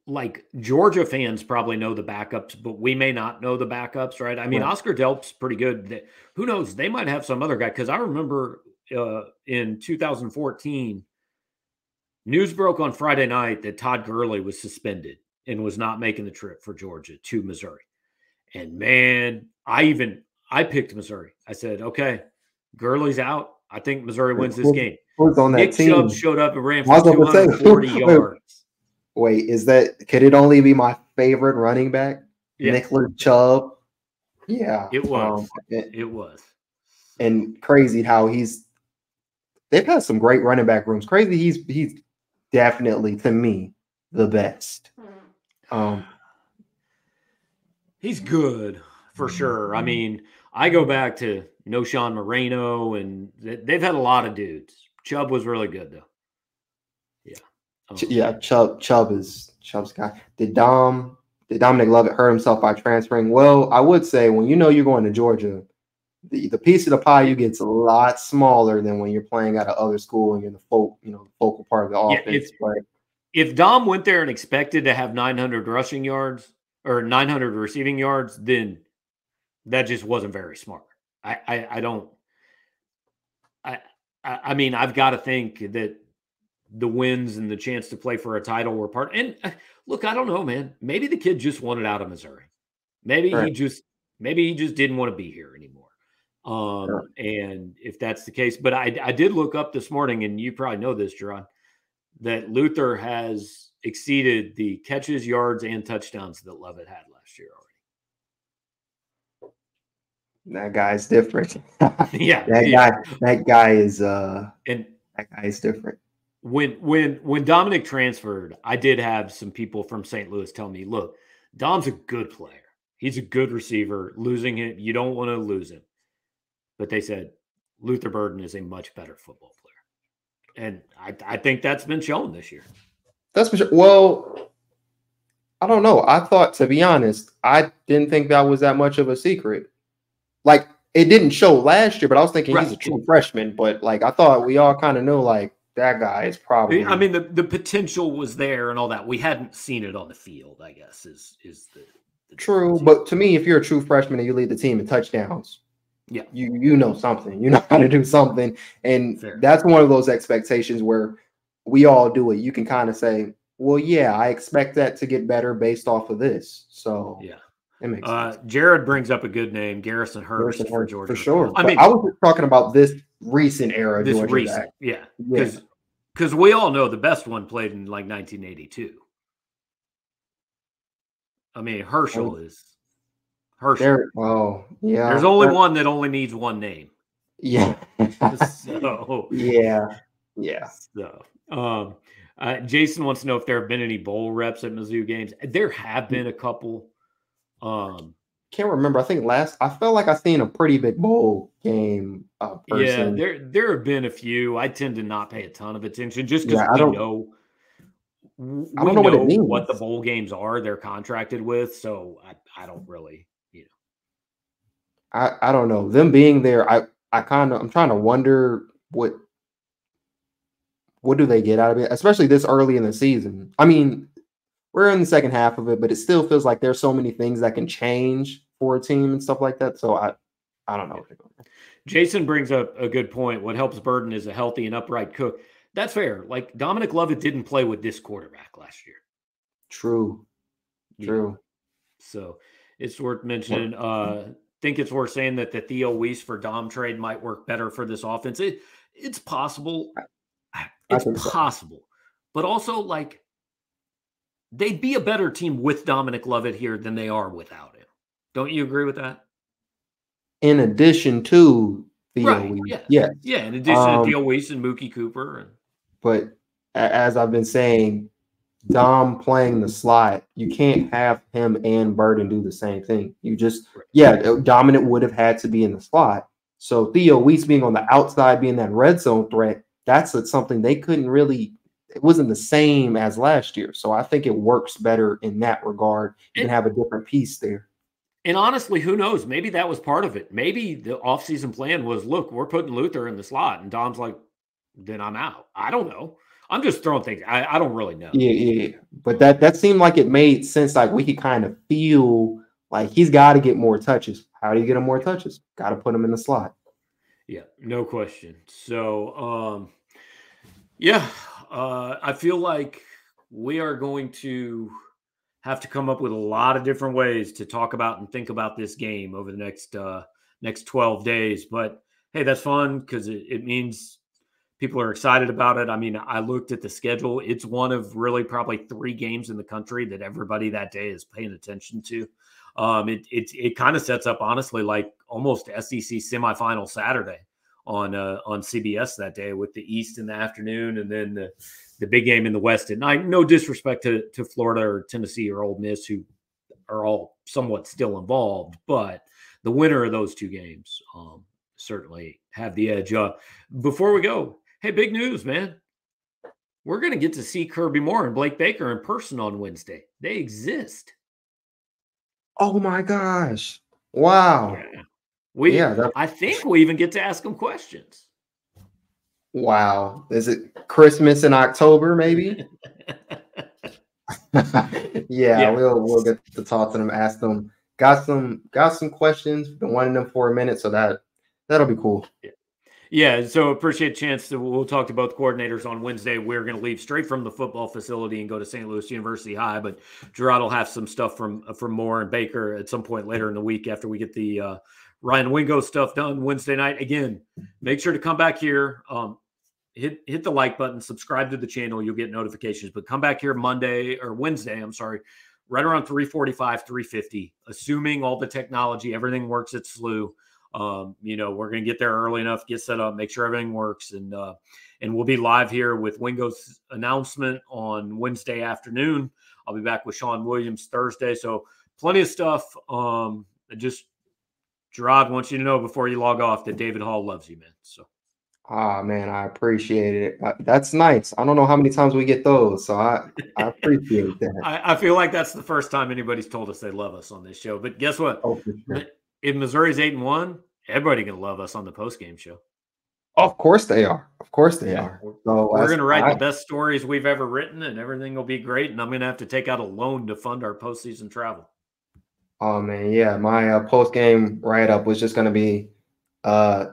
[SPEAKER 1] like Georgia fans probably know the backups, but we may not know the backups, right? I mean, right. Oscar Delp's pretty good. Who knows? They might have some other guy because I remember uh, in 2014, news broke on Friday night that Todd Gurley was suspended and was not making the trip for Georgia to Missouri. And man, I even I picked Missouri. I said, okay, Gurley's out. I think Missouri wins this game.
[SPEAKER 2] Who's on that
[SPEAKER 1] Nick
[SPEAKER 2] team?
[SPEAKER 1] Chubb showed up and ran for 240 yards.
[SPEAKER 2] Wait, is that could it only be my favorite running back? Yeah. Nicholas Chubb. Yeah.
[SPEAKER 1] It was. Um, it, it, was.
[SPEAKER 2] And crazy how he's they've had some great running back rooms. Crazy he's he's definitely to me the best. Um
[SPEAKER 1] he's good for sure. I mean, I go back to Knowshon Moreno and they've had a lot of dudes. Chubb was really good though.
[SPEAKER 2] Oh. Yeah, Chubb Chubb is Chubb's guy. Did Dom did Dominic Lovett hurt himself by transferring? Well, I would say when you know you're going to Georgia, the, the piece of the pie you get's a lot smaller than when you're playing at another school and you're the folk, you know, focal part of the offense. Yeah,
[SPEAKER 1] if, if Dom went there and expected to have 900 rushing yards or 900 receiving yards, then that just wasn't very smart. I I, I don't. I I mean, I've got to think that the wins and the chance to play for a title were part. And uh, look, I don't know, man. Maybe the kid just wanted out of Missouri. Maybe right. he just maybe he just didn't want to be here anymore. Um, sure. and if that's the case, but I I did look up this morning, and you probably know this, Jarod, that Luther has exceeded the catches, yards, and touchdowns that Lovett had last year
[SPEAKER 2] already. That guy's different.
[SPEAKER 1] yeah,
[SPEAKER 2] that
[SPEAKER 1] yeah.
[SPEAKER 2] guy. That guy is uh,
[SPEAKER 1] and
[SPEAKER 2] that guy is different
[SPEAKER 1] when when when Dominic transferred, I did have some people from St. Louis tell me, "Look, Dom's a good player. He's a good receiver. Losing him, you don't want to lose him." But they said Luther Burden is a much better football player, and I, I think that's been shown this year.
[SPEAKER 2] That's for sure. Well, I don't know. I thought, to be honest, I didn't think that was that much of a secret. Like it didn't show last year, but I was thinking right. he's a true freshman. But like I thought, we all kind of knew like that guy is probably.
[SPEAKER 1] I mean, the, the potential was there and all that. We hadn't seen it on the field. I guess is is the,
[SPEAKER 2] the true. But to me, if you're a true freshman and you lead the team in touchdowns,
[SPEAKER 1] yeah,
[SPEAKER 2] you you know something. You know how to do something, and Fair. that's one of those expectations where we all do it. You can kind of say, "Well, yeah, I expect that to get better based off of this." So
[SPEAKER 1] yeah. Uh, Jarod brings up a good name, Garrison Garrison for Georgia.
[SPEAKER 2] For sure. I mean, I was talking about this recent era.
[SPEAKER 1] This Georgia recent, back. yeah, because because we all know the best one played in like 1982. I mean, Herschel oh. is Herschel. There,
[SPEAKER 2] oh, yeah.
[SPEAKER 1] There's only one that only needs one name.
[SPEAKER 2] Yeah.
[SPEAKER 1] so
[SPEAKER 2] yeah, yeah.
[SPEAKER 1] So, um, uh, Jason wants to know if there have been any bowl reps at Mizzou games. There have been a couple. Um,
[SPEAKER 2] can't remember. I think last I felt like I seen a pretty big bowl game. Uh,
[SPEAKER 1] yeah, there there have been a few. I tend to not pay a ton of attention just because yeah, we know. We I don't know, know, what it means. What the bowl games are they're contracted with, so I, I don't really, you know.
[SPEAKER 2] I I don't know them being there. I I kind of I'm trying to wonder what what do they get out of it, especially this early in the season. I mean, we're in the second half of it, but it still feels like there's so many things that can change for a team and stuff like that. So I, I don't know.
[SPEAKER 1] Jason brings up a good point. What helps Burden is a healthy and upright Cook. That's fair. Like Dominic Lovett didn't play with this quarterback last year.
[SPEAKER 2] True. True. Yeah.
[SPEAKER 1] So it's worth mentioning. Uh, think it's worth saying that the Theo Wease for Dom trade might work better for this offense. It, it's possible. It's possible. So. But also, like, they'd be a better team with Dominic Lovett here than they are without him. Don't you agree with that?
[SPEAKER 2] In addition to
[SPEAKER 1] Theo right. Yeah. Yes. Yeah. In addition um, to Theo Wease and Mookie Cooper. And...
[SPEAKER 2] But as I've been saying, Dom playing the slot, you can't have him and Burden do the same thing. You just, yeah, Dominic would have had to be in the slot. So Theo Wease being on the outside, being that red zone threat, that's something they couldn't really it wasn't the same as last year. So I think it works better in that regard. You and, can have a different piece there.
[SPEAKER 1] And honestly, who knows? Maybe that was part of it. Maybe the offseason plan was look, we're putting Luther in the slot. And Dom's like, then I'm out. I don't know. I'm just throwing things. I, I don't really know.
[SPEAKER 2] Yeah, yeah. But that that seemed like it made sense. Like we could kind of feel like he's got to get more touches. How do you get him more touches? Got to put him in the slot.
[SPEAKER 1] Yeah, no question. So, um, yeah, uh, I feel like we are going to have to come up with a lot of different ways to talk about and think about this game over the next uh, next 12 days. But hey, that's fun because it, it means people are excited about it. I mean, I looked at the schedule. It's one of really probably three games in the country that everybody that day is paying attention to. Um, it it, it kind of sets up honestly like almost SEC semifinal Saturday on uh, on CBS that day with the East in the afternoon and then the the big game in the West at night. No disrespect to to Florida or Tennessee or Ole Miss who are all somewhat still involved, but the winner of those two games um, certainly have the edge. Uh, before we go, hey, big news, man! We're going to get to see Kirby Moore and Blake Baker in person on Wednesday. They exist.
[SPEAKER 2] Oh my gosh! Wow.
[SPEAKER 1] Yeah. We, yeah, I think we even get to ask them questions.
[SPEAKER 2] Wow. Is it Christmas in October, maybe? yeah, yeah, we'll we'll get to talk to them, ask them. Got some got some questions. Been wanting them for a minute, so that that'll be cool.
[SPEAKER 1] Yeah. Yeah, so appreciate a chance to we'll talk to both coordinators on Wednesday. We're going to leave straight from the football facility and go to St. Louis University High, but Jarod will have some stuff from from Moore and Baker at some point later in the week after we get the uh, Ryan Wingo stuff done Wednesday night. Again, make sure to come back here. Um, hit hit the like button, subscribe to the channel. You'll get notifications. But come back here Monday or Wednesday. I'm sorry, right around 345, 350, assuming all the technology, everything works at SLU. Um, you know, we're to get there early enough, get set up, make sure everything works, and uh, and we'll be live here with Wingo's announcement on Wednesday afternoon. I'll be back with Sean Williams Thursday, so plenty of stuff. Um, just Jarod wants you to know before you log off that David Hall loves you, man. So.
[SPEAKER 2] Ah oh, man, I appreciate it. Uh, that's nice. I don't know how many times we get those, so I I appreciate that.
[SPEAKER 1] I, I, feel like that's the first time anybody's told us they love us on this show. But guess what? Oh, sure if Missouri's eight and one, everybody can love us on the post game show.
[SPEAKER 2] Of course they are. Of course they yeah. are.
[SPEAKER 1] So we're going to write I, the best stories we've ever written, and everything will be great. And I'm going to have to take out a loan to fund our postseason travel.
[SPEAKER 2] Oh man, yeah. My uh, post game write up was just going to be uh,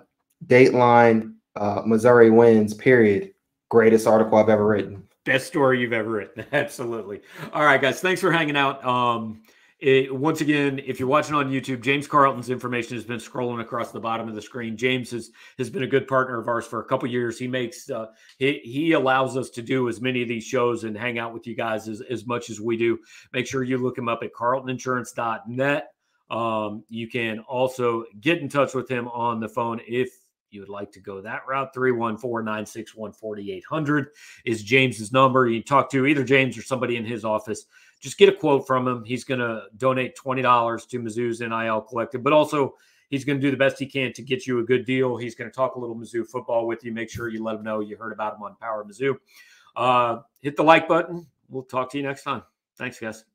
[SPEAKER 2] Dateline uh, Missouri wins. Period. Greatest article I've ever written.
[SPEAKER 1] Best story you've ever written. Absolutely. All right, guys. Thanks for hanging out. Um, it, once again, if you're watching on YouTube, James Carlton's information has been scrolling across the bottom of the screen. James has has been a good partner of ours for a couple years. He makes uh, he he allows us to do as many of these shows and hang out with you guys as, as much as we do. Make sure you look him up at carltoninsurance.net. Um, you can also get in touch with him on the phone if you would like to go that route. 314 961 4800 is James's number. You talk to either James or somebody in his office just get a quote from him. He's going to donate $20 to Mizzou's NIL collective, but also he's going to do the best he can to get you a good deal. He's going to talk a little Mizzou football with you. Make sure you let him know you heard about him on Power Mizzou. Uh, hit the like button. We'll talk to you next time. Thanks, guys.